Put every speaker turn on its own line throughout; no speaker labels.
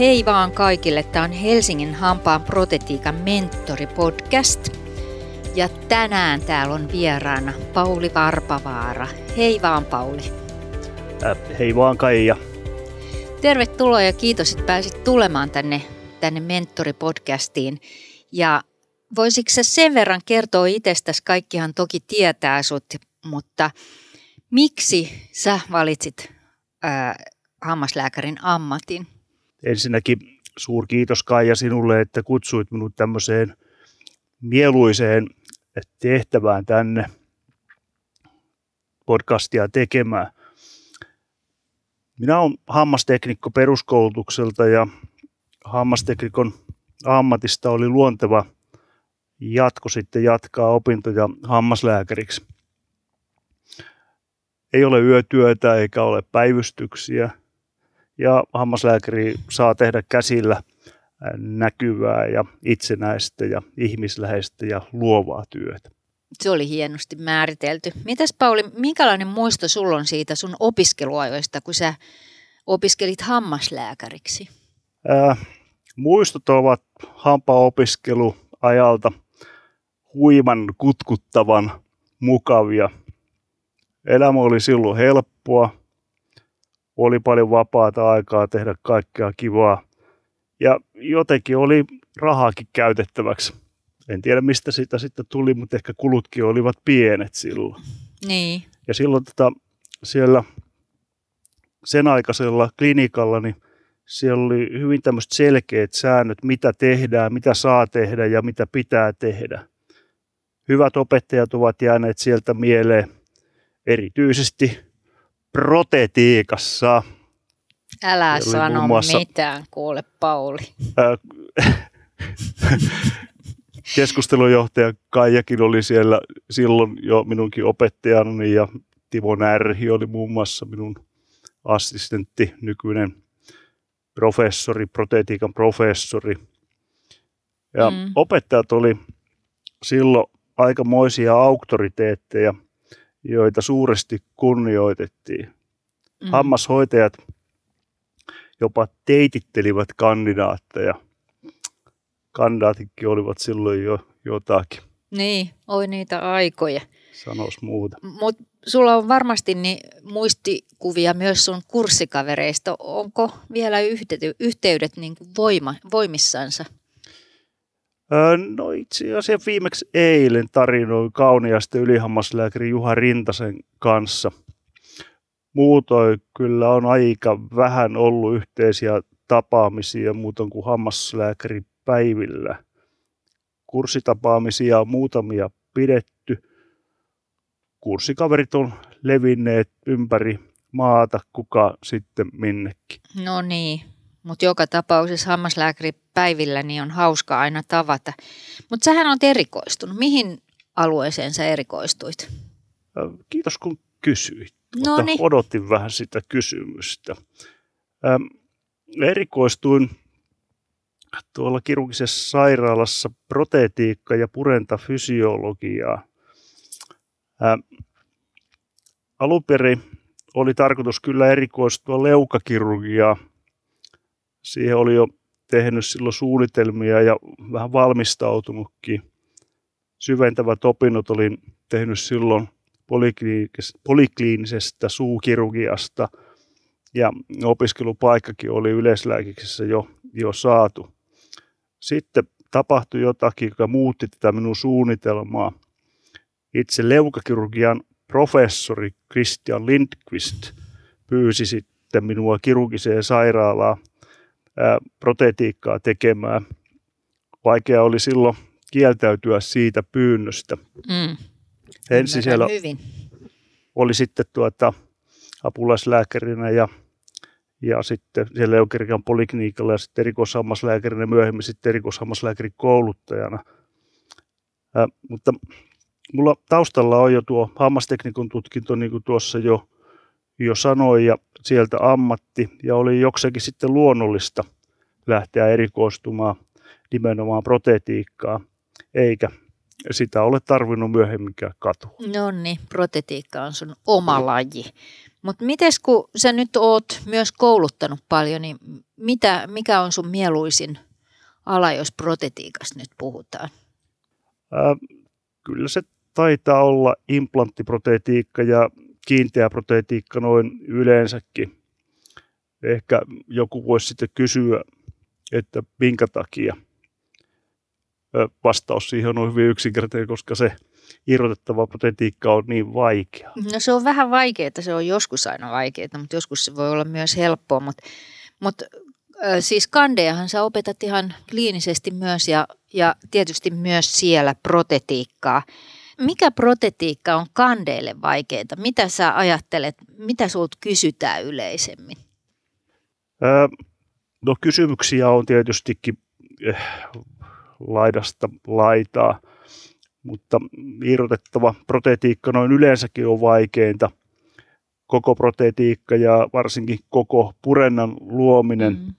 hei vaan kaikille. Tämä on Helsingin hampaan protetiikan mentori podcast. Ja tänään täällä on vieraana Pauli Varpavaara. Hei vaan Pauli.
Äh, hei vaan Kaija.
Tervetuloa ja kiitos, että pääsit tulemaan tänne, tänne mentoripodcastiin. Ja voisitko sä sen verran kertoa itsestäsi, kaikkihan toki tietää sut, mutta miksi sä valitsit ää, hammaslääkärin ammatin?
Ensinnäkin kiitos Kaija sinulle, että kutsuit minut tämmöiseen mieluiseen tehtävään tänne podcastia tekemään. Minä olen hammasteknikko peruskoulutukselta ja hammasteknikon ammatista oli luonteva jatko sitten jatkaa opintoja hammaslääkäriksi. Ei ole yötyötä eikä ole päivystyksiä ja hammaslääkäri saa tehdä käsillä näkyvää ja itsenäistä ja ihmisläheistä ja luovaa työtä.
Se oli hienosti määritelty. Mitäs Pauli, minkälainen muisto sulla on siitä sun opiskeluajoista, kun sä opiskelit hammaslääkäriksi?
Ää, muistot ovat hampaa-opiskeluajalta huiman kutkuttavan mukavia. Elämä oli silloin helppoa, oli paljon vapaata aikaa tehdä kaikkea kivaa ja jotenkin oli rahaakin käytettäväksi. En tiedä mistä sitä sitten tuli, mutta ehkä kulutkin olivat pienet silloin.
Niin.
Ja silloin tota, siellä sen aikaisella klinikalla, niin siellä oli hyvin tämmöiset selkeät säännöt, mitä tehdään, mitä saa tehdä ja mitä pitää tehdä. Hyvät opettajat ovat jääneet sieltä mieleen erityisesti protetiikassa.
Älä sano muassa, mitään, kuule Pauli.
keskustelujohtaja Kaijakin oli siellä silloin jo minunkin opettajani ja Timo Närhi oli muun muassa minun assistentti, nykyinen professori, protetiikan professori. Ja mm. opettajat oli silloin aikamoisia auktoriteetteja, joita suuresti kunnioitettiin. Mm. Hammashoitajat jopa teitittelivät kandidaatteja. Kandidaatikki olivat silloin jo jotakin.
Niin, oi niitä aikoja.
Sanois muuta.
Mutta sulla on varmasti niin muistikuvia myös sun kurssikavereista. Onko vielä yhteydet, yhteydet niin kuin voima, voimissansa?
No itse asiassa viimeksi eilen tarinoin kauniasti ylihammaslääkäri Juha Rintasen kanssa. Muutoin kyllä on aika vähän ollut yhteisiä tapaamisia muuten kuin hammaslääkäri päivillä. Kurssitapaamisia on muutamia pidetty. Kurssikaverit on levinneet ympäri maata, kuka sitten minnekin.
No niin, mutta joka tapauksessa hammaslääkäripäivillä niin on hauska aina tavata. Mutta sähän on erikoistunut. Mihin alueeseen sä erikoistuit?
Kiitos kun kysyit. Mutta odotin vähän sitä kysymystä. Ähm, erikoistuin tuolla kirurgisessa sairaalassa protetiikka- ja purentafysiologiaa. Ähm, alun perin oli tarkoitus kyllä erikoistua leukakirurgiaa – siihen oli jo tehnyt silloin suunnitelmia ja vähän valmistautunutkin. Syventävät opinnot olin tehnyt silloin polikliinisestä suukirurgiasta ja opiskelupaikkakin oli yleislääkiksessä jo, jo saatu. Sitten tapahtui jotakin, joka muutti tätä minun suunnitelmaa. Itse leukakirurgian professori Christian Lindqvist pyysi sitten minua kirurgiseen sairaalaan protetiikkaa tekemään. Vaikea oli silloin kieltäytyä siitä pyynnöstä.
Mm.
Ensin siellä hyvin. oli sitten tuota, apulaislääkärinä ja, ja sitten siellä leukerikan poliklinikalla ja sitten erikoishammaslääkärinä myöhemmin sitten erikoishammaslääkärin kouluttajana. Ä, mutta mulla taustalla on jo tuo hammasteknikon tutkinto, niin kuin tuossa jo jo sanoi, ja sieltä ammatti, ja oli jokseenkin sitten luonnollista lähteä erikoistumaan nimenomaan protetiikkaa, eikä sitä ole tarvinnut myöhemminkään katua.
No niin, protetiikka on sun oma laji. Mutta miten kun sä nyt oot myös kouluttanut paljon, niin mitä, mikä on sun mieluisin ala, jos protetiikasta nyt puhutaan?
Ää, kyllä se taitaa olla implanttiprotetiikka ja kiinteä protetiikka noin yleensäkin. Ehkä joku voisi sitten kysyä, että minkä takia. Vastaus siihen on hyvin yksinkertainen, koska se irrotettava protetiikka on niin vaikea.
No se on vähän vaikeaa, se on joskus aina vaikeaa, mutta joskus se voi olla myös helppoa. Mutta, mutta siis kandejahan sä opetat ihan kliinisesti myös ja, ja tietysti myös siellä protetiikkaa. Mikä protetiikka on kandeille vaikeaa? Mitä sä ajattelet, mitä sulta kysytään yleisemmin?
no kysymyksiä on tietystikin eh, laidasta laitaa, mutta irrotettava protetiikka noin yleensäkin on vaikeinta. Koko protetiikka ja varsinkin koko purennan luominen mm.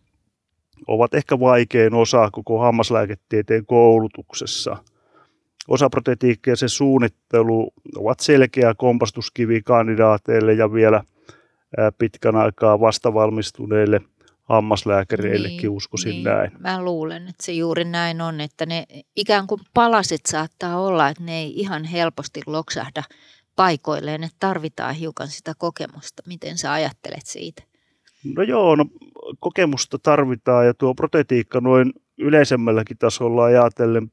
ovat ehkä vaikein osa koko hammaslääketieteen koulutuksessa – Osaprotetiikka ja se suunnittelu ovat selkeä kompastuskivi kandidaateille ja vielä pitkän aikaa vastavalmistuneille hammaslääkäreillekin, niin, uskoisin niin. näin.
Mä luulen, että se juuri näin on, että ne ikään kuin palaset saattaa olla, että ne ei ihan helposti loksahda paikoilleen, että tarvitaan hiukan sitä kokemusta. Miten sä ajattelet siitä?
No joo, no kokemusta tarvitaan ja tuo protetiikka noin yleisemmälläkin tasolla ajatellen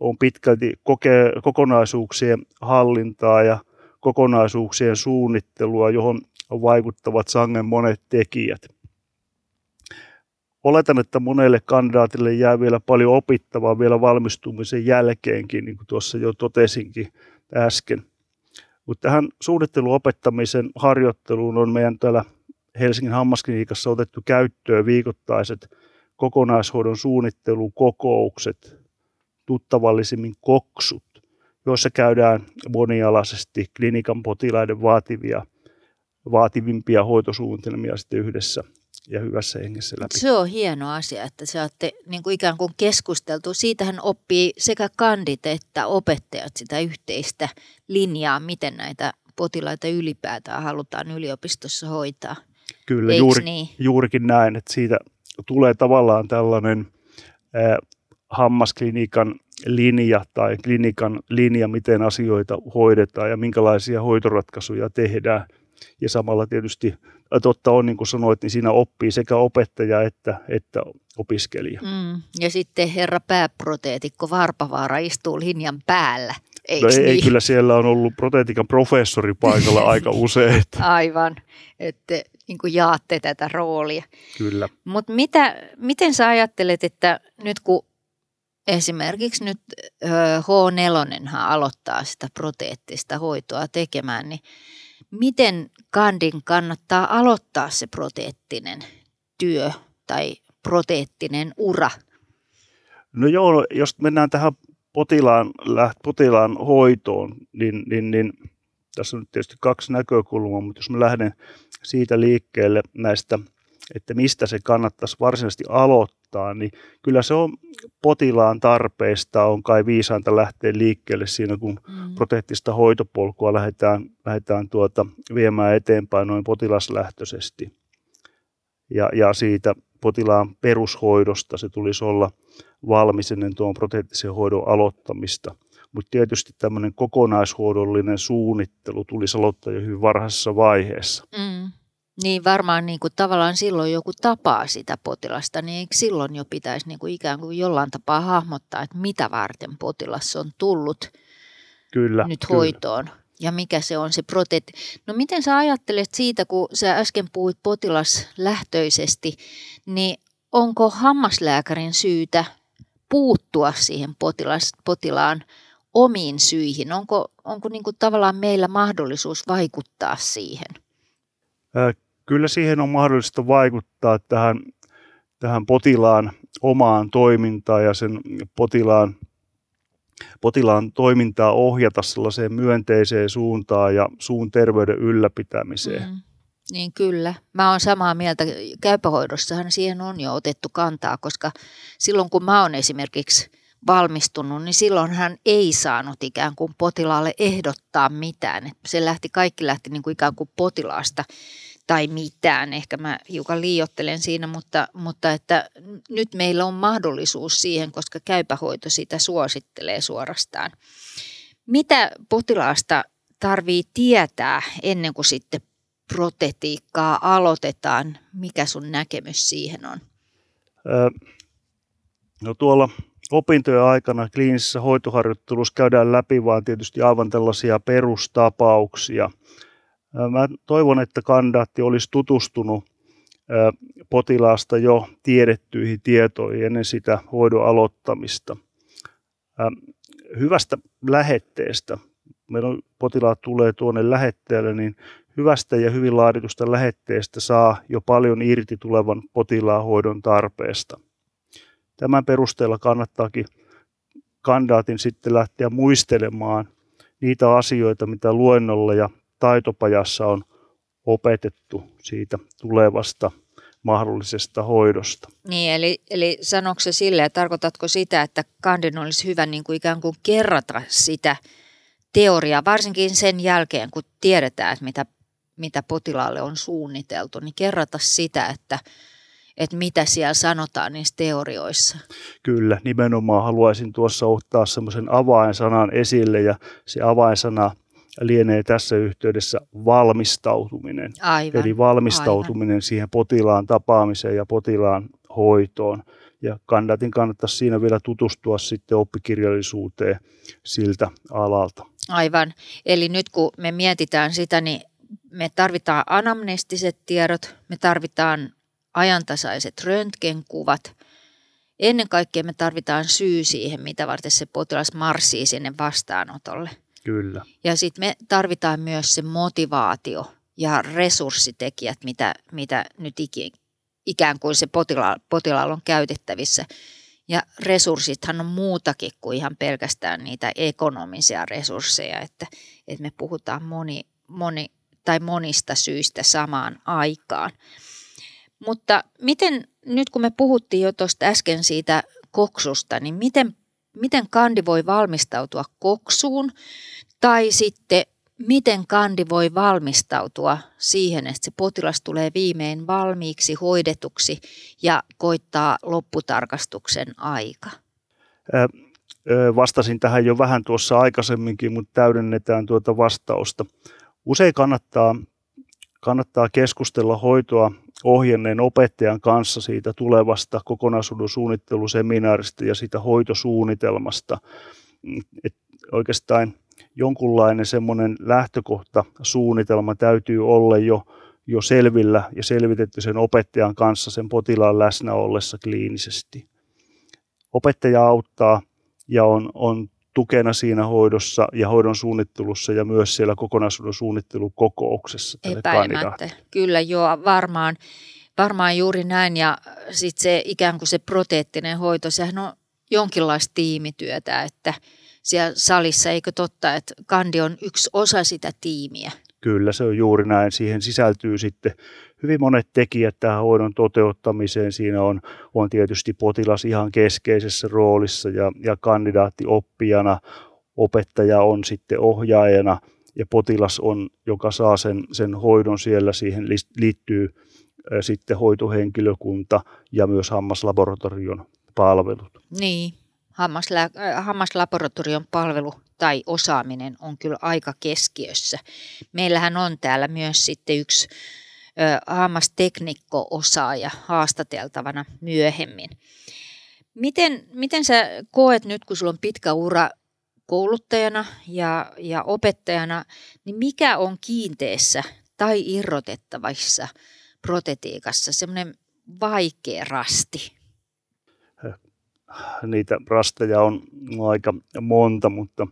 on pitkälti koke- kokonaisuuksien hallintaa ja kokonaisuuksien suunnittelua, johon vaikuttavat sangen monet tekijät. Oletan, että monelle kandidaatille jää vielä paljon opittavaa vielä valmistumisen jälkeenkin, niin kuin tuossa jo totesinkin äsken. Mutta tähän suunnitteluopettamisen harjoitteluun on meidän täällä Helsingin hammasklinikassa otettu käyttöön viikoittaiset kokonaishoidon suunnittelukokoukset, tuttavallisimmin koksut, joissa käydään monialaisesti klinikan potilaiden vaativia, vaativimpia hoitosuunnitelmia sitten yhdessä ja hyvässä hengessä läpi.
Se on hieno asia, että se olette niin kuin ikään kuin keskusteltu. Siitähän oppii sekä kandit että opettajat sitä yhteistä linjaa, miten näitä potilaita ylipäätään halutaan yliopistossa hoitaa.
Kyllä, juuri, niin? juurikin näin, että siitä tulee tavallaan tällainen äh, hammasklinikan linja tai klinikan linja, miten asioita hoidetaan ja minkälaisia hoitoratkaisuja tehdään. Ja samalla tietysti totta on, niin kuin sanoit, niin siinä oppii sekä opettaja että, että opiskelija. Mm.
Ja sitten herra pääproteetikko Varpavaara istuu linjan päällä.
no ei, niin? ei, kyllä siellä on ollut proteetikan professori paikalla aika usein.
Aivan, että niin kuin jaatte tätä roolia.
Kyllä.
Mutta miten sä ajattelet, että nyt kun esimerkiksi nyt H4 aloittaa sitä proteettista hoitoa tekemään, niin miten kandin kannattaa aloittaa se proteettinen työ tai proteettinen ura?
No joo, jos mennään tähän potilaan, potilaan hoitoon, niin, niin, niin tässä on nyt tietysti kaksi näkökulmaa, mutta jos mä lähden siitä liikkeelle näistä, että mistä se kannattaisi varsinaisesti aloittaa, niin kyllä se on potilaan tarpeista on kai viisainta lähteä liikkeelle siinä, kun mm. proteettista hoitopolkua lähdetään, lähdetään tuota, viemään eteenpäin noin potilaslähtöisesti. Ja, ja siitä potilaan perushoidosta se tulisi olla valmis ennen tuon proteettisen hoidon aloittamista. Mutta tietysti tämmöinen kokonaishoidollinen suunnittelu tulisi aloittaa jo hyvin varhaisessa vaiheessa.
Mm. Niin varmaan niin kuin tavallaan silloin joku tapaa sitä potilasta, niin eikö silloin jo pitäisi niin kuin ikään kuin jollain tapaa hahmottaa, että mitä varten potilas on tullut
kyllä,
nyt kyllä. hoitoon ja mikä se on se proteetti. No miten sä ajattelet siitä, kun sä äsken puhuit potilaslähtöisesti, niin onko hammaslääkärin syytä puuttua siihen potilas, potilaan omiin syihin? Onko, onko niin kuin tavallaan meillä mahdollisuus vaikuttaa siihen?
kyllä siihen on mahdollista vaikuttaa tähän, tähän potilaan omaan toimintaan ja sen potilaan, potilaan toimintaa ohjata sellaiseen myönteiseen suuntaan ja suun terveyden ylläpitämiseen. Mm.
Niin kyllä. Mä oon samaa mieltä. Käypähoidossahan siihen on jo otettu kantaa, koska silloin kun mä oon esimerkiksi valmistunut, niin silloin hän ei saanut ikään kuin potilaalle ehdottaa mitään. Se lähti, kaikki lähti niin kuin ikään kuin potilaasta tai mitään. Ehkä mä hiukan liiottelen siinä, mutta, mutta että nyt meillä on mahdollisuus siihen, koska käypähoito sitä suosittelee suorastaan. Mitä potilaasta tarvii tietää ennen kuin sitten protetiikkaa aloitetaan? Mikä sun näkemys siihen on?
No tuolla opintojen aikana kliinisessä hoitoharjoittelussa käydään läpi vaan tietysti aivan tällaisia perustapauksia. Mä toivon, että kandidaatti olisi tutustunut potilaasta jo tiedettyihin tietoihin ennen sitä hoidon aloittamista. Hyvästä lähetteestä, meillä potilaat tulee tuonne lähetteelle, niin hyvästä ja hyvin laaditusta lähetteestä saa jo paljon irti tulevan potilaan hoidon tarpeesta. Tämän perusteella kannattaakin kandidaatin sitten lähteä muistelemaan niitä asioita, mitä luennolla ja taitopajassa on opetettu siitä tulevasta mahdollisesta hoidosta.
Niin, eli, eli sanoiko se silleen, tarkoitatko sitä, että kandin olisi hyvä niin kuin ikään kuin kerrata sitä teoriaa, varsinkin sen jälkeen, kun tiedetään, että mitä, mitä potilaalle on suunniteltu, niin kerrata sitä, että – että mitä siellä sanotaan niissä teorioissa.
Kyllä, nimenomaan haluaisin tuossa ottaa semmoisen avainsanan esille ja se avainsana lienee tässä yhteydessä valmistautuminen.
Aivan,
Eli valmistautuminen aivan. siihen potilaan tapaamiseen ja potilaan hoitoon. Ja kandidatin kannattaisi siinä vielä tutustua sitten oppikirjallisuuteen siltä alalta.
Aivan. Eli nyt kun me mietitään sitä, niin me tarvitaan anamnestiset tiedot, me tarvitaan ajantasaiset röntgenkuvat. Ennen kaikkea me tarvitaan syy siihen, mitä varten se potilas marssii sinne vastaanotolle.
Kyllä.
Ja sitten me tarvitaan myös se motivaatio ja resurssitekijät, mitä, mitä nyt ikään kuin se potila, potilaalla on käytettävissä. Ja resurssithan on muutakin kuin ihan pelkästään niitä ekonomisia resursseja, että, että me puhutaan moni, moni, tai monista syistä samaan aikaan. Mutta miten, nyt kun me puhuttiin jo tuosta äsken siitä koksusta, niin miten, miten kandi voi valmistautua koksuun tai sitten miten kandi voi valmistautua siihen, että se potilas tulee viimein valmiiksi hoidetuksi ja koittaa lopputarkastuksen aika?
Vastasin tähän jo vähän tuossa aikaisemminkin, mutta täydennetään tuota vastausta. Usein kannattaa, kannattaa keskustella hoitoa ohjenneen opettajan kanssa siitä tulevasta kokonaisuuden suunnitteluseminaarista ja siitä hoitosuunnitelmasta. Et oikeastaan jonkunlainen semmoinen lähtökohta suunnitelma täytyy olla jo, jo selvillä ja selvitetty sen opettajan kanssa sen potilaan läsnä ollessa kliinisesti. Opettaja auttaa ja on, on tukena siinä hoidossa ja hoidon suunnittelussa ja myös siellä kokonaisuuden suunnittelukokouksessa.
Epäimättä. Kyllä joo, varmaan, varmaan juuri näin ja sitten se ikään kuin se proteettinen hoito, sehän on jonkinlaista tiimityötä, että siellä salissa, eikö totta, että kandi on yksi osa sitä tiimiä.
Kyllä, se on juuri näin. Siihen sisältyy sitten hyvin monet tekijät tähän hoidon toteuttamiseen. Siinä on, on tietysti potilas ihan keskeisessä roolissa ja, ja kandidaatti oppijana, opettaja on sitten ohjaajana ja potilas on, joka saa sen, sen hoidon siellä. Siihen liittyy sitten hoitohenkilökunta ja myös hammaslaboratorion palvelut.
Niin, Hammaslä- hammaslaboratorion palvelu tai osaaminen on kyllä aika keskiössä. Meillähän on täällä myös sitten yksi hammasteknikko-osaaja haastateltavana myöhemmin. Miten, miten sä koet nyt, kun sulla on pitkä ura kouluttajana ja, ja opettajana, niin mikä on kiinteessä tai irrotettavissa protetiikassa semmoinen vaikea rasti?
Niitä rasteja on aika monta, mutta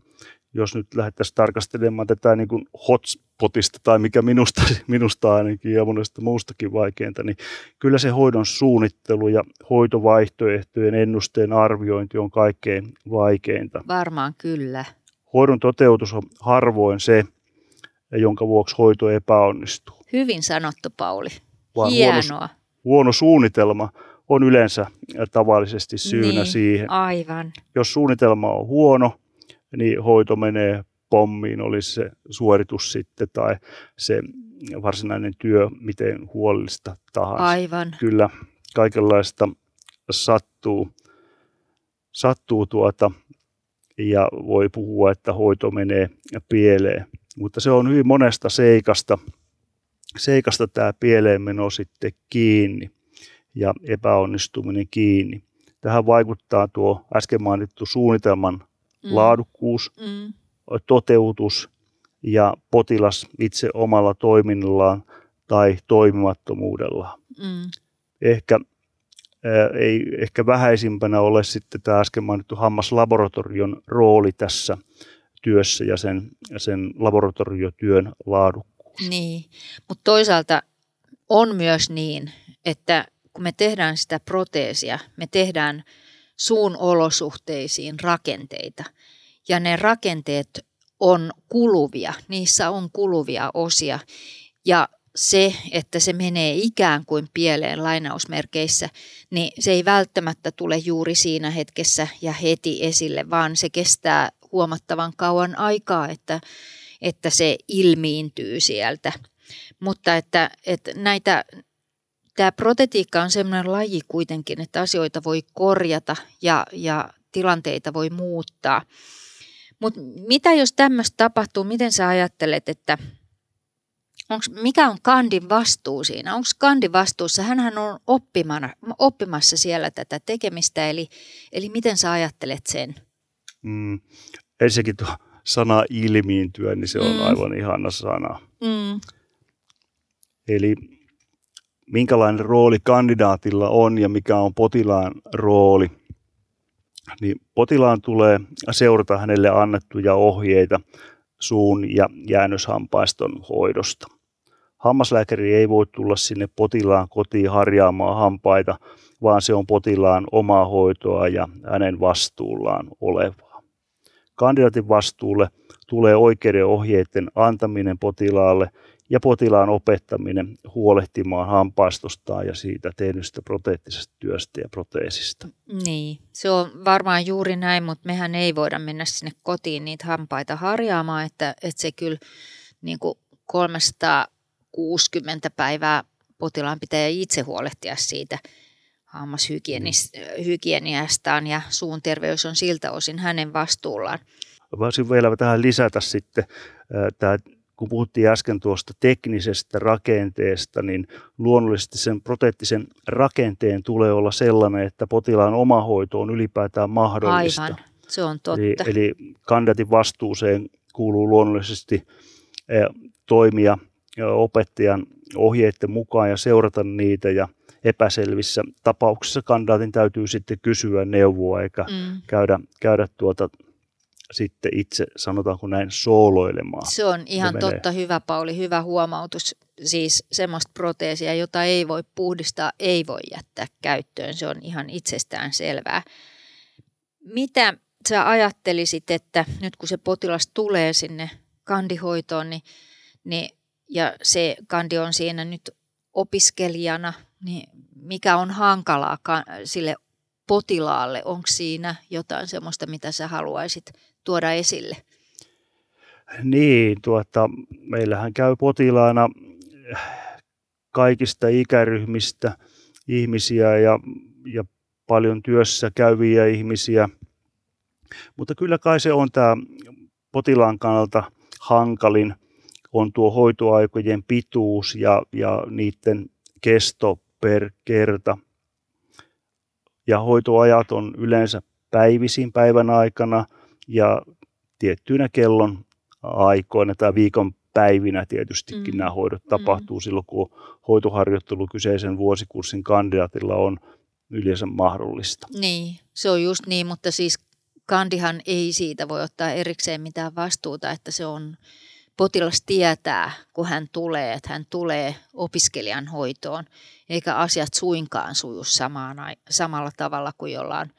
jos nyt lähdettäisiin tarkastelemaan tätä niin kuin hotspotista tai mikä minusta, minusta ainakin ja monesta muustakin vaikeinta, niin kyllä se hoidon suunnittelu ja hoitovaihtoehtojen ennusteen arviointi on kaikkein vaikeinta.
Varmaan kyllä.
Hoidon toteutus on harvoin se, jonka vuoksi hoito epäonnistuu.
Hyvin sanottu, Pauli. Vaan Hienoa.
Huono, huono suunnitelma on yleensä tavallisesti syynä
niin,
siihen.
Aivan.
Jos suunnitelma on huono, niin hoito menee pommiin, olisi se suoritus sitten tai se varsinainen työ, miten huolellista tahansa.
Aivan.
Kyllä kaikenlaista sattuu, sattuu tuota, ja voi puhua, että hoito menee pieleen. Mutta se on hyvin monesta seikasta, seikasta tämä pieleen meno sitten kiinni ja epäonnistuminen kiinni. Tähän vaikuttaa tuo äsken mainittu suunnitelman mm. laadukkuus, mm. toteutus ja potilas itse omalla toiminnallaan tai toimimattomuudella. Mm. Ehkä, äh, ei ehkä vähäisimpänä ole sitten tämä äsken mainittu hammaslaboratorion rooli tässä työssä ja sen, sen laboratoriotyön laadukkuus.
Niin, mutta toisaalta on myös niin, että kun me tehdään sitä proteesia, me tehdään suun olosuhteisiin rakenteita. Ja ne rakenteet on kuluvia, niissä on kuluvia osia. Ja se, että se menee ikään kuin pieleen lainausmerkeissä, niin se ei välttämättä tule juuri siinä hetkessä ja heti esille, vaan se kestää huomattavan kauan aikaa, että, että se ilmiintyy sieltä. Mutta että, että näitä, tämä protetiikka on sellainen laji kuitenkin, että asioita voi korjata ja, ja tilanteita voi muuttaa. Mutta mitä jos tämmöistä tapahtuu, miten sä ajattelet, että onks, mikä on Kandin vastuu siinä? Onko Kandin vastuussa? Hänhän on oppimana, oppimassa siellä tätä tekemistä, eli, eli miten sä ajattelet sen?
Mm, ensinnäkin tuo sana ilmiintyä, niin se on mm. aivan ihana sana. Mm. Eli minkälainen rooli kandidaatilla on ja mikä on potilaan rooli, niin potilaan tulee seurata hänelle annettuja ohjeita suun ja jäännöshampaiston hoidosta. Hammaslääkäri ei voi tulla sinne potilaan kotiin harjaamaan hampaita, vaan se on potilaan omaa hoitoa ja hänen vastuullaan olevaa. Kandidaatin vastuulle tulee oikeiden ohjeiden antaminen potilaalle ja potilaan opettaminen huolehtimaan hampaistostaan ja siitä tehdystä proteettisesta työstä ja proteesista.
Niin, se on varmaan juuri näin, mutta mehän ei voida mennä sinne kotiin niitä hampaita harjaamaan, että, että se kyllä niin kuin 360 päivää potilaan pitää itse huolehtia siitä hammashygieniastaan ja suun terveys on siltä osin hänen vastuullaan.
Voisin vielä tähän lisätä sitten tämä kun puhuttiin äsken tuosta teknisestä rakenteesta, niin luonnollisesti sen proteettisen rakenteen tulee olla sellainen, että potilaan oma hoito on ylipäätään mahdollista.
Aivan, se on totta.
Eli, eli kandidatin vastuuseen kuuluu luonnollisesti eh, toimia opettajan ohjeiden mukaan ja seurata niitä ja epäselvissä tapauksissa kandidaatin täytyy sitten kysyä neuvoa eikä mm. käydä, käydä tuota sitten itse, sanotaanko näin, sooloilemaan.
Se on ihan totta, hyvä Pauli, hyvä huomautus. Siis semmoista proteesia, jota ei voi puhdistaa, ei voi jättää käyttöön. Se on ihan itsestään selvää. Mitä sä ajattelisit, että nyt kun se potilas tulee sinne kandihoitoon, niin, niin, ja se kandi on siinä nyt opiskelijana, niin mikä on hankalaa sille potilaalle? Onko siinä jotain sellaista, mitä sä haluaisit tuoda esille?
Niin, tuota, meillähän käy potilaana kaikista ikäryhmistä ihmisiä ja, ja paljon työssä käyviä ihmisiä. Mutta kyllä kai se on tämä potilaan kannalta hankalin, on tuo hoitoaikojen pituus ja, ja niiden kesto per kerta. Ja hoitoajat on yleensä päivisin päivän aikana – ja tiettyinä kellon aikoina tai viikon päivinä tietystikin mm. nämä hoidot tapahtuu mm. silloin, kun hoitoharjoittelu kyseisen vuosikurssin kandidaatilla on yleensä mahdollista.
Niin, se on just niin, mutta siis kandihan ei siitä voi ottaa erikseen mitään vastuuta, että se on, potilas tietää, kun hän tulee, että hän tulee opiskelijan hoitoon, eikä asiat suinkaan suju samaan, samalla tavalla kuin jollain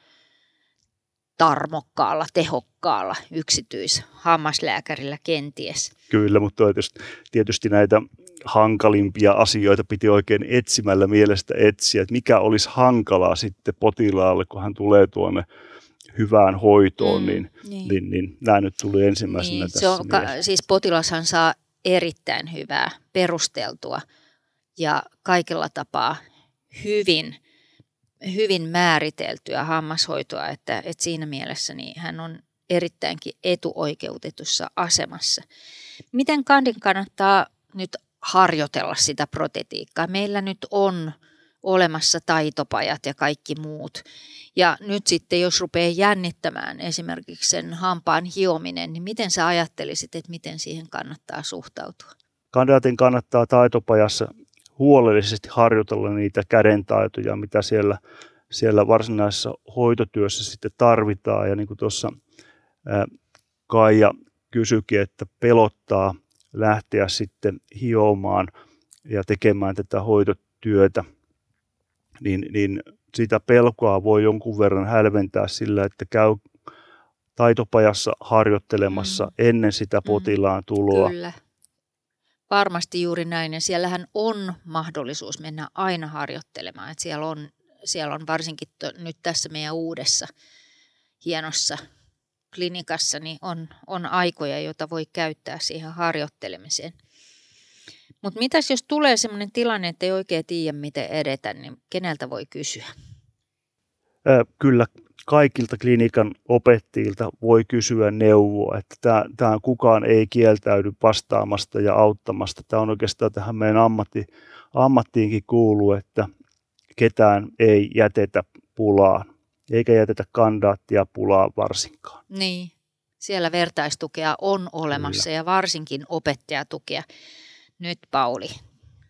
tarmokkaalla, tehokkaalla yksityishammaslääkärillä kenties.
Kyllä, mutta tietysti, tietysti näitä hankalimpia asioita piti oikein etsimällä mielestä etsiä, että mikä olisi hankalaa sitten potilaalle, kun hän tulee tuonne hyvään hoitoon, mm, niin, niin. Niin, niin nämä nyt tuli ensimmäisenä niin, tässä se on, ka-
Siis potilashan saa erittäin hyvää, perusteltua ja kaikella tapaa hyvin, hyvin määriteltyä hammashoitoa, että, että siinä mielessä niin hän on erittäinkin etuoikeutetussa asemassa. Miten Kandin kannattaa nyt harjoitella sitä protetiikkaa? Meillä nyt on olemassa taitopajat ja kaikki muut. Ja nyt sitten, jos rupeaa jännittämään esimerkiksi sen hampaan hiominen, niin miten sä ajattelisit, että miten siihen kannattaa suhtautua?
Kandidaatin kannattaa taitopajassa huolellisesti harjoitella niitä kädentaitoja, mitä siellä, siellä varsinaisessa hoitotyössä sitten tarvitaan. Ja niin kuin tuossa Kaija kysyikin, että pelottaa lähteä sitten hiomaan ja tekemään tätä hoitotyötä, niin, niin sitä pelkoa voi jonkun verran hälventää sillä, että käy taitopajassa harjoittelemassa mm. ennen sitä mm. potilaan tuloa.
Kyllä. Varmasti juuri näin. Ja siellähän on mahdollisuus mennä aina harjoittelemaan. Että siellä, on, siellä on varsinkin to, nyt tässä meidän uudessa hienossa klinikassa niin on, on aikoja, joita voi käyttää siihen harjoittelemiseen. Mutta mitäs jos tulee sellainen tilanne, että ei oikein tiedä miten edetä, niin keneltä voi kysyä?
Kyllä kaikilta klinikan opettajilta voi kysyä neuvoa, että tämä kukaan ei kieltäydy vastaamasta ja auttamasta. Tämä on oikeastaan tähän meidän ammatti, ammattiinkin kuuluu, että ketään ei jätetä pulaan, eikä jätetä kandaattia pulaan varsinkaan.
Niin, siellä vertaistukea on olemassa Kyllä. ja varsinkin opettajatukea. Nyt Pauli,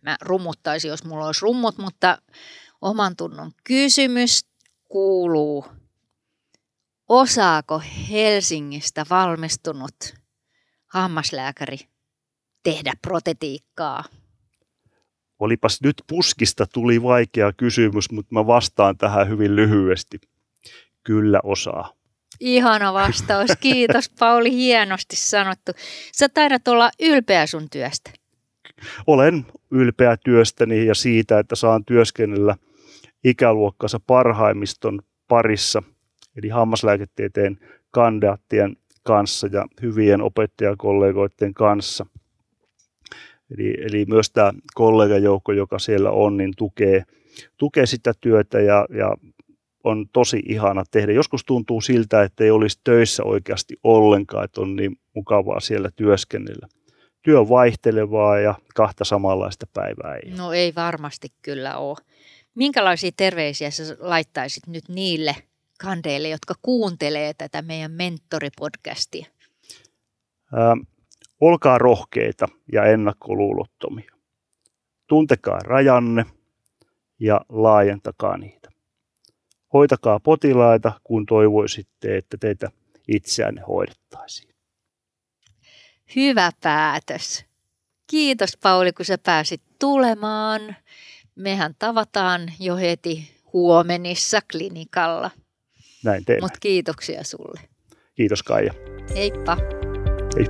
mä rummuttaisin, jos mulla olisi rummut, mutta oman tunnon kysymys kuuluu, osaako Helsingistä valmistunut hammaslääkäri tehdä protetiikkaa?
Olipas nyt puskista tuli vaikea kysymys, mutta mä vastaan tähän hyvin lyhyesti. Kyllä osaa.
Ihana vastaus. Kiitos Pauli, hienosti sanottu. Sä taidat olla ylpeä sun työstä.
Olen ylpeä työstäni ja siitä, että saan työskennellä – ikäluokkansa parhaimmiston parissa, eli hammaslääketieteen kandidaattien kanssa ja hyvien opettajakollegoiden kanssa. Eli, eli myös tämä kollegajoukko, joka siellä on, niin tukee, tukee sitä työtä ja, ja on tosi ihana tehdä. Joskus tuntuu siltä, että ei olisi töissä oikeasti ollenkaan, että on niin mukavaa siellä työskennellä. Työ on vaihtelevaa ja kahta samanlaista päivää ei
No ei varmasti kyllä ole. Minkälaisia terveisiä sä laittaisit nyt niille kandeille, jotka kuuntelee tätä meidän mentoripodcastia?
Ää, olkaa rohkeita ja ennakkoluulottomia. Tuntekaa rajanne ja laajentakaa niitä. Hoitakaa potilaita, kun toivoisitte, että teitä itseänne hoidettaisiin.
Hyvä päätös. Kiitos Pauli, kun sä pääsit tulemaan mehän tavataan jo heti huomenissa klinikalla.
Näin teemme.
Mutta kiitoksia sulle.
Kiitos Kaija.
Heippa.
Hei.